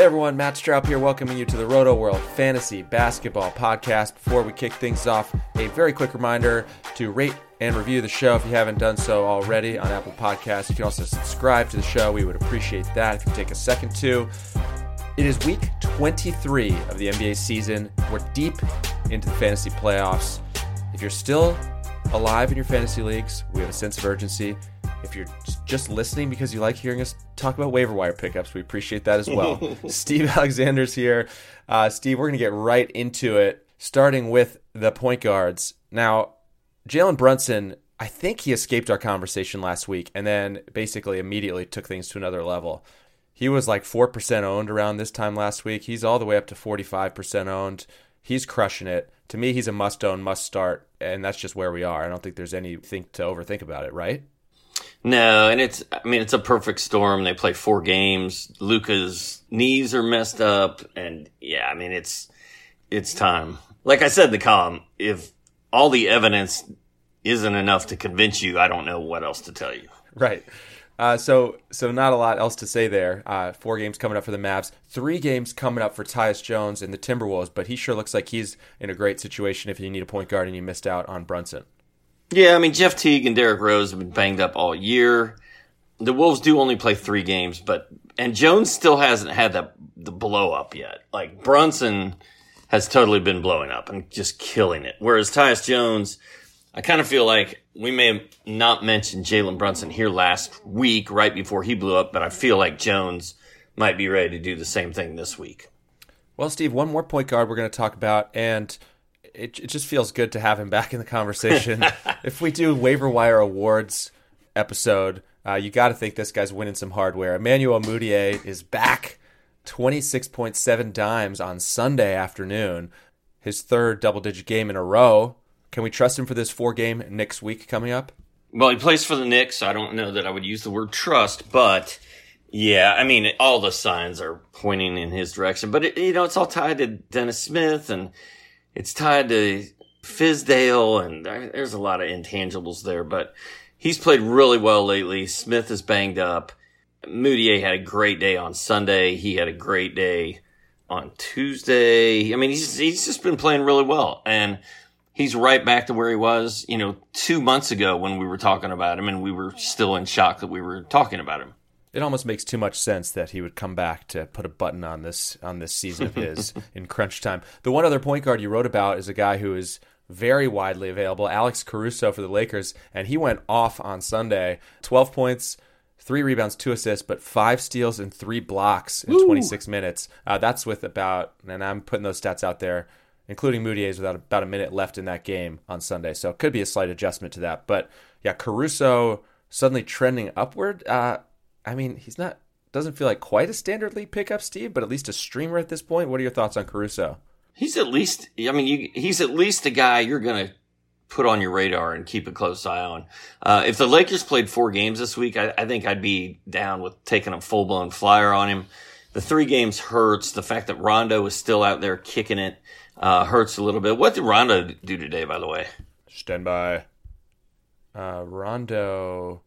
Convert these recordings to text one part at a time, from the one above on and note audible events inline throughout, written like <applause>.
Hey everyone, Matt Straub here, welcoming you to the Roto World Fantasy Basketball Podcast. Before we kick things off, a very quick reminder to rate and review the show if you haven't done so already on Apple Podcasts. You can also subscribe to the show. We would appreciate that if you take a second to. It is week 23 of the NBA season. We're deep into the fantasy playoffs. If you're still alive in your fantasy leagues, we have a sense of urgency. If you're just listening because you like hearing us talk about waiver wire pickups, we appreciate that as well. <laughs> Steve Alexander's here. Uh, Steve, we're going to get right into it, starting with the point guards. Now, Jalen Brunson, I think he escaped our conversation last week and then basically immediately took things to another level. He was like 4% owned around this time last week. He's all the way up to 45% owned. He's crushing it. To me, he's a must own, must start, and that's just where we are. I don't think there's anything to overthink about it, right? No, and it's I mean it's a perfect storm. They play four games. Luka's knees are messed up, and yeah, I mean it's it's time. Like I said in the column, if all the evidence isn't enough to convince you, I don't know what else to tell you. Right. Uh, so so not a lot else to say there. Uh, four games coming up for the Mavs, three games coming up for Tyus Jones and the Timberwolves, but he sure looks like he's in a great situation if you need a point guard and you missed out on Brunson. Yeah, I mean Jeff Teague and Derrick Rose have been banged up all year. The Wolves do only play three games, but and Jones still hasn't had that the blow up yet. Like Brunson has totally been blowing up and just killing it. Whereas Tyus Jones, I kind of feel like we may have not mentioned Jalen Brunson here last week, right before he blew up, but I feel like Jones might be ready to do the same thing this week. Well, Steve, one more point guard we're going to talk about, and it, it just feels good to have him back in the conversation. <laughs> if we do waiver wire awards episode, uh, you got to think this guy's winning some hardware. Emmanuel Mudiay is back, twenty six point seven dimes on Sunday afternoon, his third double digit game in a row. Can we trust him for this four game Knicks week coming up? Well, he plays for the Knicks. I don't know that I would use the word trust, but yeah, I mean, all the signs are pointing in his direction. But it, you know, it's all tied to Dennis Smith and it's tied to Fizdale, and there's a lot of intangibles there. But he's played really well lately. Smith is banged up. Mudiay had a great day on Sunday. He had a great day on Tuesday. I mean, he's he's just been playing really well, and he's right back to where he was, you know, two months ago when we were talking about him, and we were still in shock that we were talking about him. It almost makes too much sense that he would come back to put a button on this on this season of his <laughs> in crunch time. The one other point guard you wrote about is a guy who is very widely available, Alex Caruso for the Lakers, and he went off on Sunday. Twelve points, three rebounds, two assists, but five steals and three blocks in Ooh. 26 minutes. Uh, that's with about, and I'm putting those stats out there, including Mudiay's, without about a minute left in that game on Sunday. So it could be a slight adjustment to that. But yeah, Caruso suddenly trending upward. Uh, I mean, he's not doesn't feel like quite a standard league pickup, Steve, but at least a streamer at this point. What are your thoughts on Caruso? He's at least, I mean, you, he's at least a guy you're going to put on your radar and keep a close eye on. Uh, if the Lakers played four games this week, I, I think I'd be down with taking a full blown flyer on him. The three games hurts. The fact that Rondo is still out there kicking it uh, hurts a little bit. What did Rondo do today, by the way? Stand by. Uh, Rondo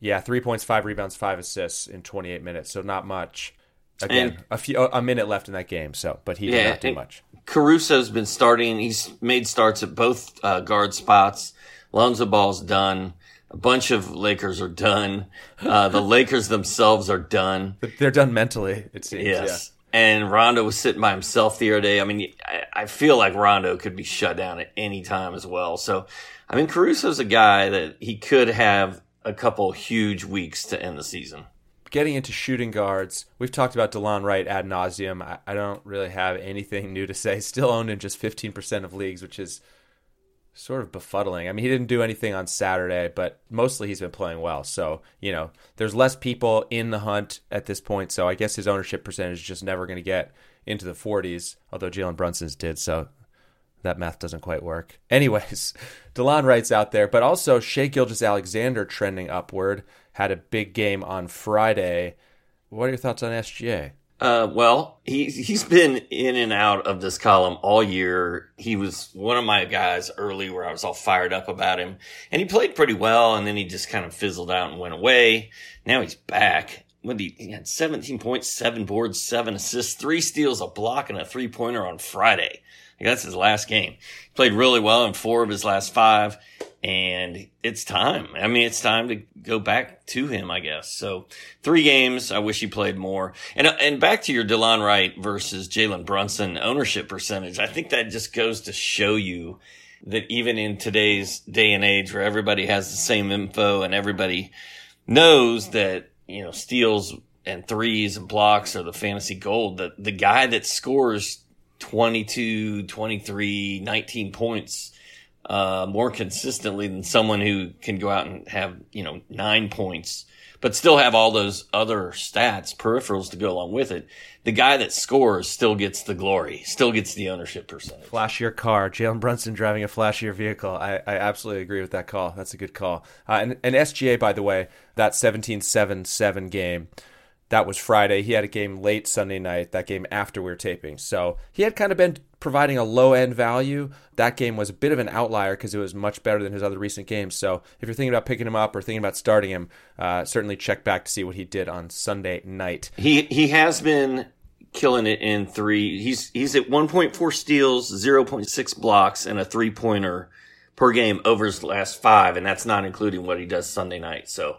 yeah, three points, five rebounds, five assists in 28 minutes. So not much. Again, and, a few a minute left in that game. So, but he did yeah, not do much. Caruso's been starting. He's made starts at both uh, guard spots. Lonzo Ball's done. A bunch of Lakers are done. Uh, the <laughs> Lakers themselves are done. They're done mentally. It seems. Yes. Yeah. And Rondo was sitting by himself the other day. I mean, I, I feel like Rondo could be shut down at any time as well. So, I mean, Caruso's a guy that he could have a couple huge weeks to end the season. Getting into shooting guards, we've talked about Delon Wright ad nauseum. I, I don't really have anything new to say. <laughs> Still owned in just 15% of leagues, which is sort of befuddling. I mean, he didn't do anything on Saturday, but mostly he's been playing well. So, you know, there's less people in the hunt at this point. So I guess his ownership percentage is just never going to get into the 40s, although Jalen Brunson's did. So that math doesn't quite work. <laughs> Anyways, Delon Wright's out there, but also Shai Gilgeous-Alexander trending upward, had a big game on Friday. What are your thoughts on SGA? Uh, well, he, he's been in and out of this column all year. He was one of my guys early where I was all fired up about him and he played pretty well and then he just kind of fizzled out and went away. Now he's back. When he, he had 17 points, seven boards, seven assists, three steals, a block, and a three pointer on Friday. That's his last game. He played really well in four of his last five and it's time. I mean, it's time to go back to him, I guess. So three games. I wish he played more. And uh, and back to your Delon Wright versus Jalen Brunson ownership percentage. I think that just goes to show you that even in today's day and age where everybody has the same info and everybody knows that you know steals and threes and blocks are the fantasy gold, that the guy that scores 22, 23, 19 points uh, more consistently than someone who can go out and have, you know, nine points, but still have all those other stats, peripherals to go along with it. The guy that scores still gets the glory, still gets the ownership percentage. Flashier car, Jalen Brunson driving a flashier vehicle. I, I absolutely agree with that call. That's a good call. Uh, and, and SGA, by the way, that 17 7 7 game that was Friday. He had a game late Sunday night, that game after we were taping. So he had kind of been providing a low end value. That game was a bit of an outlier because it was much better than his other recent games. So if you're thinking about picking him up or thinking about starting him, uh, certainly check back to see what he did on Sunday night. He he has been killing it in three. He's he's at 1.4 steals, 0.6 blocks, and a three pointer per game over his last five, and that's not including what he does Sunday night. So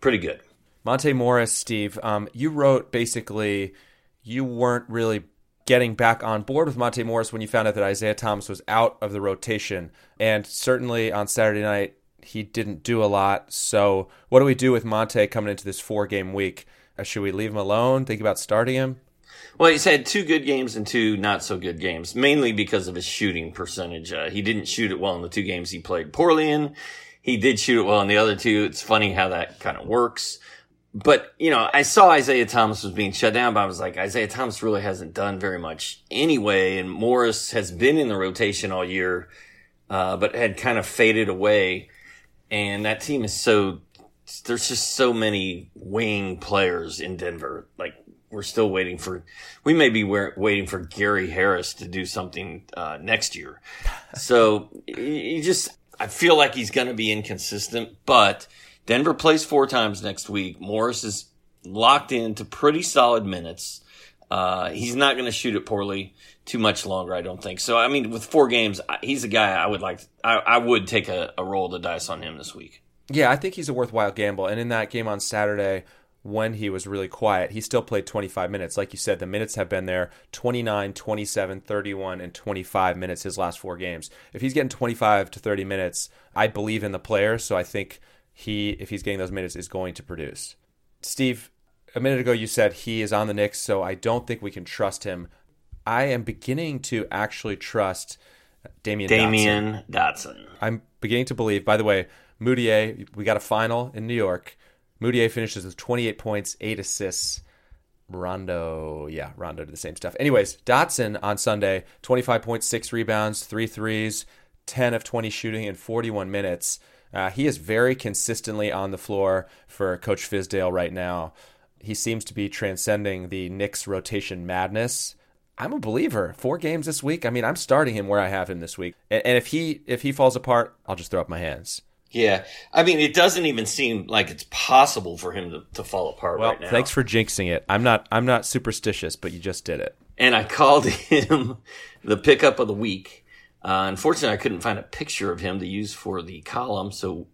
pretty good. Monte Morris, Steve, um, you wrote basically you weren't really getting back on board with Monte Morris when you found out that Isaiah Thomas was out of the rotation. And certainly on Saturday night, he didn't do a lot. So, what do we do with Monte coming into this four game week? Uh, should we leave him alone? Think about starting him? Well, he's had two good games and two not so good games, mainly because of his shooting percentage. Uh, he didn't shoot it well in the two games he played poorly in. He did shoot it well in the other two. It's funny how that kind of works but you know, I saw Isaiah Thomas was being shut down, but I was like, Isaiah Thomas really hasn't done very much anyway, and Morris has been in the rotation all year, uh, but had kind of faded away. And that team is so there's just so many wing players in Denver. Like we're still waiting for we may be waiting for Gary Harris to do something uh, next year. So you just I feel like he's going to be inconsistent, but Denver plays four times next week. Morris is locked into pretty solid minutes. Uh, he's not going to shoot it poorly too much longer, I don't think. So, I mean, with four games, he's a guy I would like. I, I would take a, a roll of the dice on him this week. Yeah, I think he's a worthwhile gamble. And in that game on Saturday, when he was really quiet, he still played 25 minutes. Like you said, the minutes have been there 29, 27, 31, and 25 minutes his last four games. If he's getting 25 to 30 minutes, I believe in the player. So I think he, if he's getting those minutes, is going to produce. Steve, a minute ago you said he is on the Knicks, so I don't think we can trust him. I am beginning to actually trust Damyean Damyean Dotson. Dotson. I'm beginning to believe. By the way, Mudiay, we got a final in New York. Mudiay finishes with 28 points, eight assists. Rondo, yeah, Rondo did the same stuff. Anyways, Dotson on Sunday, 25.6 rebounds, three threes, 10 of 20 shooting in 41 minutes. Uh, he is very consistently on the floor for Coach Fizdale right now. He seems to be transcending the Knicks rotation madness. I'm a believer. Four games this week. I mean, I'm starting him where I have him this week. And, and if he if he falls apart, I'll just throw up my hands. Yeah, I mean, it doesn't even seem like it's possible for him to, to fall apart well, right now. Thanks for jinxing it. I'm not I'm not superstitious, but you just did it. And I called <laughs> him the pickup of the week uh, unfortunately, I couldn't find a picture of him to use for the column, so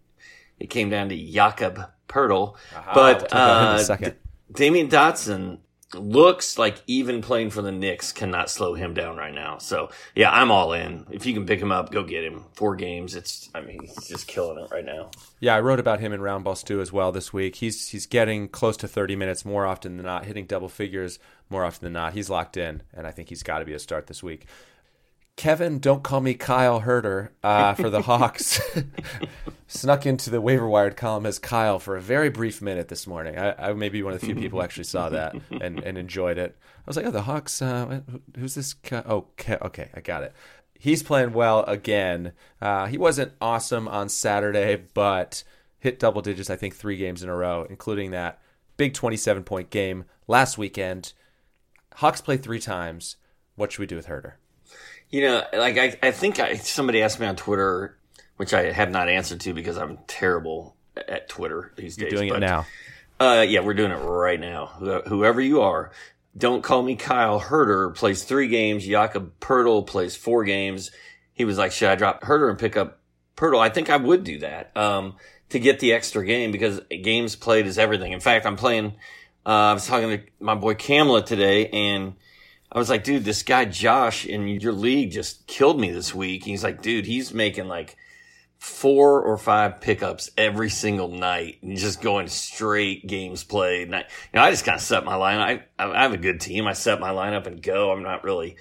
it came down to Jakob Poeltl. but uh, D- Damyean Dotson looks like even playing for the Knicks cannot slow him down right now. So yeah, I'm all in. If you can pick him up, go get him. Four games. It's I mean he's just killing it right now. Yeah, I wrote about him in Roundball Stew as well this week. He's he's getting close to 30 minutes more often than not, hitting double figures more often than not. He's locked in, and I think he's got to be a start this week. Kevin, don't call me Kyle Huerter uh, for the <laughs> Hawks. <laughs> Snuck into the waiver wired column as Kyle for a very brief minute this morning. I, I may be one of the few people who <laughs> actually saw that and, and enjoyed it. I was like, oh, the Hawks. Uh, who's this? Oh, okay, I got it. He's playing well again. Uh, he wasn't awesome on Saturday, but hit double digits. I think three games in a row, including that big twenty-seven point game last weekend. Hawks play three times. What should we do with Huerter? You know, like I, I think I, somebody asked me on Twitter, which I have not answered to because I'm terrible at Twitter these You're days. doing but, it now. Uh, yeah, we're doing it right now. Whoever you are, don't call me Kyle Huerter plays three games. Jakob Poeltl plays four games. He was like, should I drop Huerter and pick up Poeltl? I think I would do that, um, to get the extra game because games played is everything. In fact, I'm playing, uh, I was talking to my boy Kamla today and I was like, dude, this guy Josh in your league just killed me this week. He's like, dude, he's making like four or five pickups every single night and just going straight games played. And I, you know, I just kind of set my line. I, I have a good team. I set my lineup and go. I'm not really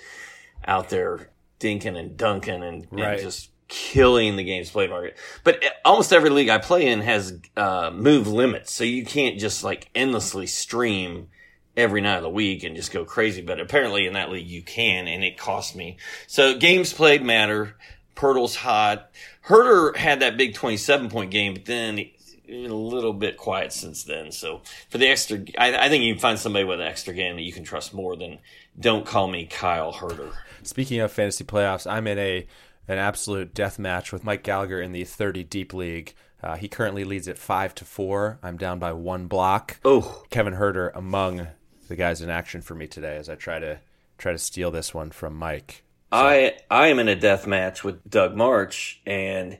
out there dinking and dunking and, right. and just killing the games played market. But almost every league I play in has, uh, move limits. So you can't just like endlessly stream every night of the week and just go crazy. But apparently in that league you can, and it cost me. So games played matter. Poeltl's hot. Huerter had that big 27 point game, but then a little bit quiet since then. So for the extra, I, I, think you can find somebody with an extra game that you can trust more than don't call me Kyle Huerter. Speaking of fantasy playoffs, I'm in a an absolute death match with Mike Gallagher in the 30 deep league. Uh, he currently leads at five to four. I'm down by one block. Oh, Kevin Huerter among the guys in action for me today as I try to try to steal this one from Mike. So. I I am in a death match with Doug March, and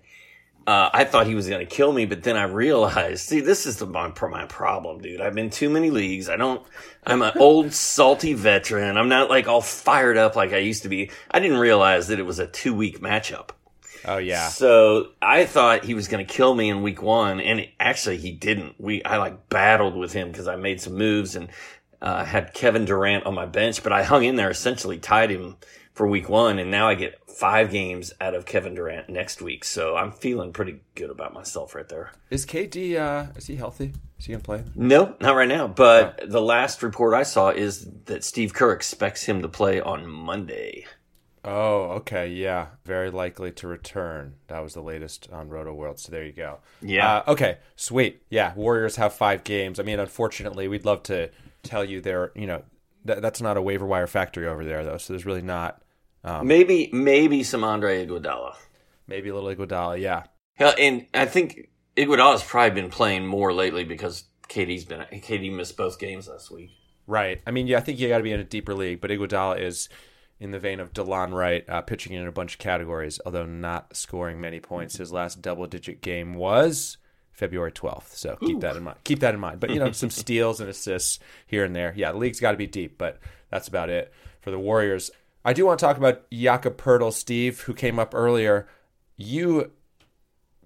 uh, I thought he was going to kill me, but then I realized, see, this is the my, my problem, dude. I've been too many leagues. I don't. I'm an <laughs> old salty veteran. I'm not like all fired up like I used to be. I didn't realize that it was a two week matchup. Oh yeah. So I thought he was going to kill me in week one, and it, actually he didn't. We I like battled with him because I made some moves and uh, had Kevin Durant on my bench, but I hung in there, essentially tied him for week one, and now I get five games out of Kevin Durant next week. So I'm feeling pretty good about myself right there. Is KD uh, is he healthy? Is he gonna play? No, not right now. But oh. the last report I saw is that Steve Kerr expects him to play on Monday. Oh, okay, yeah, very likely to return. That was the latest on Roto World. So there you go. Yeah. Uh, okay, sweet. Yeah, Warriors have five games. I mean, unfortunately, we'd love to tell you they're you know that, that's not a waiver wire factory over there though. So there's really not. Um, maybe maybe some Andre Iguodala. Maybe a little Iguodala, yeah. Yeah, and I think Iguodala's probably been playing more lately because KD's been KD missed both games last week. Right. I mean, yeah, I think you got to be in a deeper league, but Iguodala is in the vein of Delon Wright, uh, pitching in a bunch of categories, although not scoring many points. His last double-digit game was February 12th. So keep Ooh. that in mind. Keep that in mind. But, you know, some <laughs> steals and assists here and there. Yeah, the league's got to be deep, but that's about it for the Warriors. I do want to talk about Jakob Poeltl, Steve, who came up earlier. You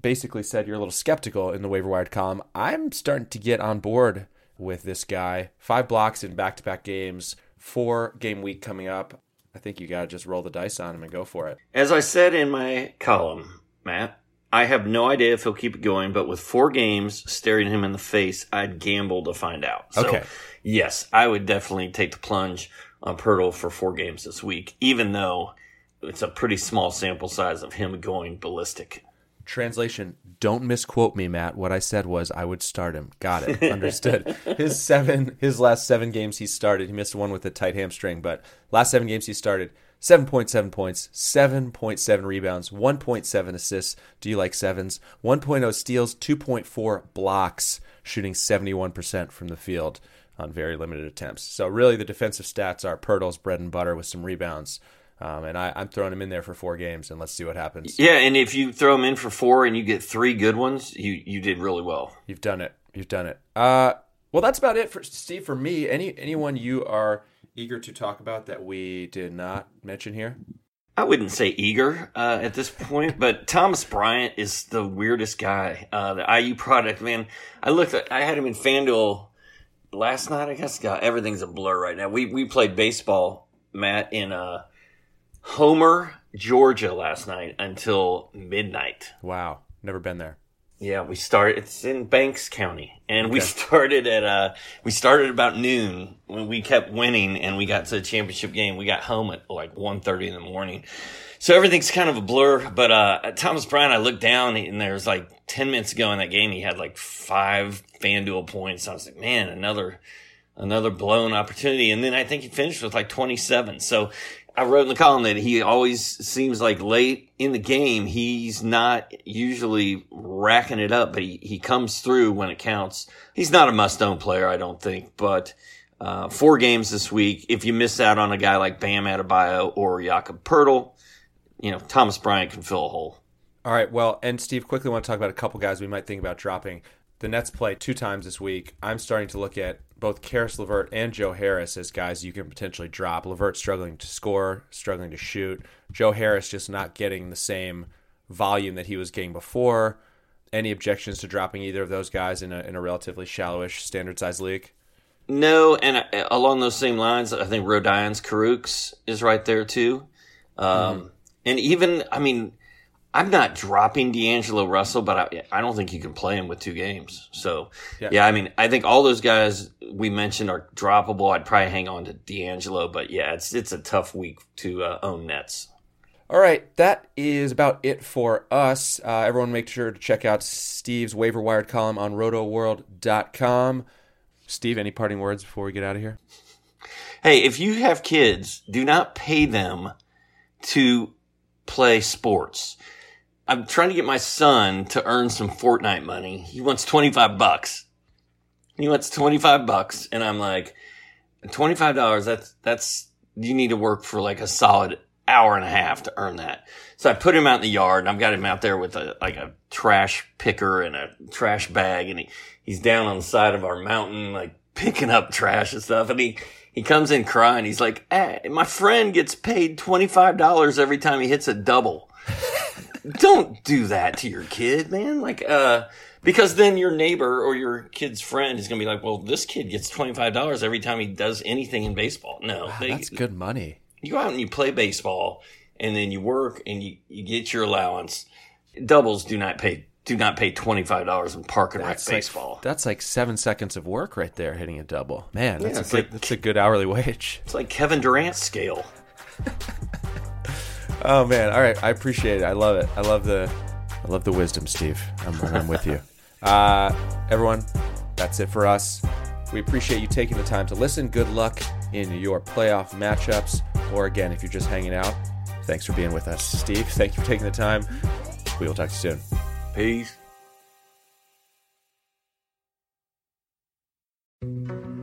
basically said you're a little skeptical in the waiver wired column. I'm starting to get on board with this guy. Five blocks in back to back games, four game week coming up. I think you got to just roll the dice on him and go for it. As I said in my column, Matt, I have no idea if he'll keep it going, but with four games staring him in the face, I'd gamble to find out. So, okay. yes, I would definitely take the plunge on Poeltl for four games this week, even though it's a pretty small sample size of him going ballistic. Translation: Don't misquote me, Matt. What I said was I would start him. Got it. <laughs> Understood. his seven, his last seven games he started. He missed one with a tight hamstring, but last seven games he started 7.7 points, 7.7 rebounds, 1.7 assists. Do you like sevens? 1.0 steals, 2.4 blocks, shooting 71% from the field on very limited attempts. So really, the defensive stats are Poeltl's bread and butter with some rebounds. Um, and I, am throwing him in there for four games, and let's see what happens. Yeah, and if you throw him in for four and you get three good ones, you you did really well. You've done it. You've done it. Uh, well, that's about it for Steve. For me, any anyone you are eager to talk about that we did not mention here? I wouldn't say eager uh, at this point, but Thomas Bryant is the weirdest guy. Uh, the IU product, man. I looked at, I had him in FanDuel last night. I guess God, everything's a blur right now. We we played baseball, Matt, in uh, Homer, Georgia last night until midnight. Wow, never been there. Yeah, we start. It's in Banks County, and okay. we started at uh we started about noon when we kept winning, and we got to the championship game. We got home at like 1.30 in the morning, so everything's kind of a blur. But uh Thomas Bryant, I looked down, and there was like ten minutes ago in that game, he had like five FanDuel points. I was like, man, another another blown opportunity, and then I think he finished with like 27. So I wrote in the column that he always seems like late in the game, he's not usually racking it up, but he, he comes through when it counts. He's not a must own player, I don't think, but uh, four games this week. If you miss out on a guy like Bam Adebayo or Jakob Poeltl, you know, Thomas Bryant can fill a hole. All right. Well, and Steve, quickly want to talk about a couple guys we might think about dropping. The Nets play two times this week. I'm starting to look at both Caris LeVert and Joe Harris as guys you can potentially drop. LeVert struggling to score, struggling to shoot. Joe Harris just not getting the same volume that he was getting before. Any objections to dropping either of those guys in a, in a relatively shallowish standard size league? No, and uh, along those same lines, I think Rodions Kurucs is right there too. Um, mm-hmm. And even, I mean, I'm not dropping D'Angelo Russell, but I, I don't think you can play him with two games. So, yeah. yeah. I mean, I think all those guys we mentioned are droppable. I'd probably hang on to D'Angelo, but yeah, it's it's a tough week to uh, own Nets. All right, that is about it for us. Uh, everyone, make sure to check out Steve's waiver wired column on rotoworld.com. Steve, any parting words before we get out of here? Hey, if you have kids, do not pay them to play sports I'm trying to get my son to earn some Fortnite money. He wants 25 bucks. He wants 25 bucks. And I'm like, $25, that's, that's, you need to work for like a solid hour and a half to earn that. So I put him out in the yard and I've got him out there with a, like a trash picker and a trash bag. And he, he's down on the side of our mountain, like picking up trash and stuff. And he, he comes in crying. He's like, hey, my friend gets paid $25 every time he hits a double don't do that to your kid, man. Like, uh, because then your neighbor or your kid's friend is going to be like, well, this kid gets $25 every time he does anything in baseball. No, wow, they, that's good money. You go out and you play baseball and then you work and you, you get your allowance. Doubles do not pay do not pay twenty five dollars in park and rec baseball. Like, that's like seven seconds of work right there, hitting a double. Man, that's yeah, a good like, that's a good hourly wage. It's like Kevin Durant's scale. <laughs> Oh man! All right, I appreciate it. I love it. I love the, I love the wisdom, Steve. I'm, I'm <laughs> with you. Uh, everyone, that's it for us. We appreciate you taking the time to listen. Good luck in your playoff matchups, or again, if you're just hanging out. Thanks for being with us, Steve. Thank you for taking the time. We will talk to you soon. Peace.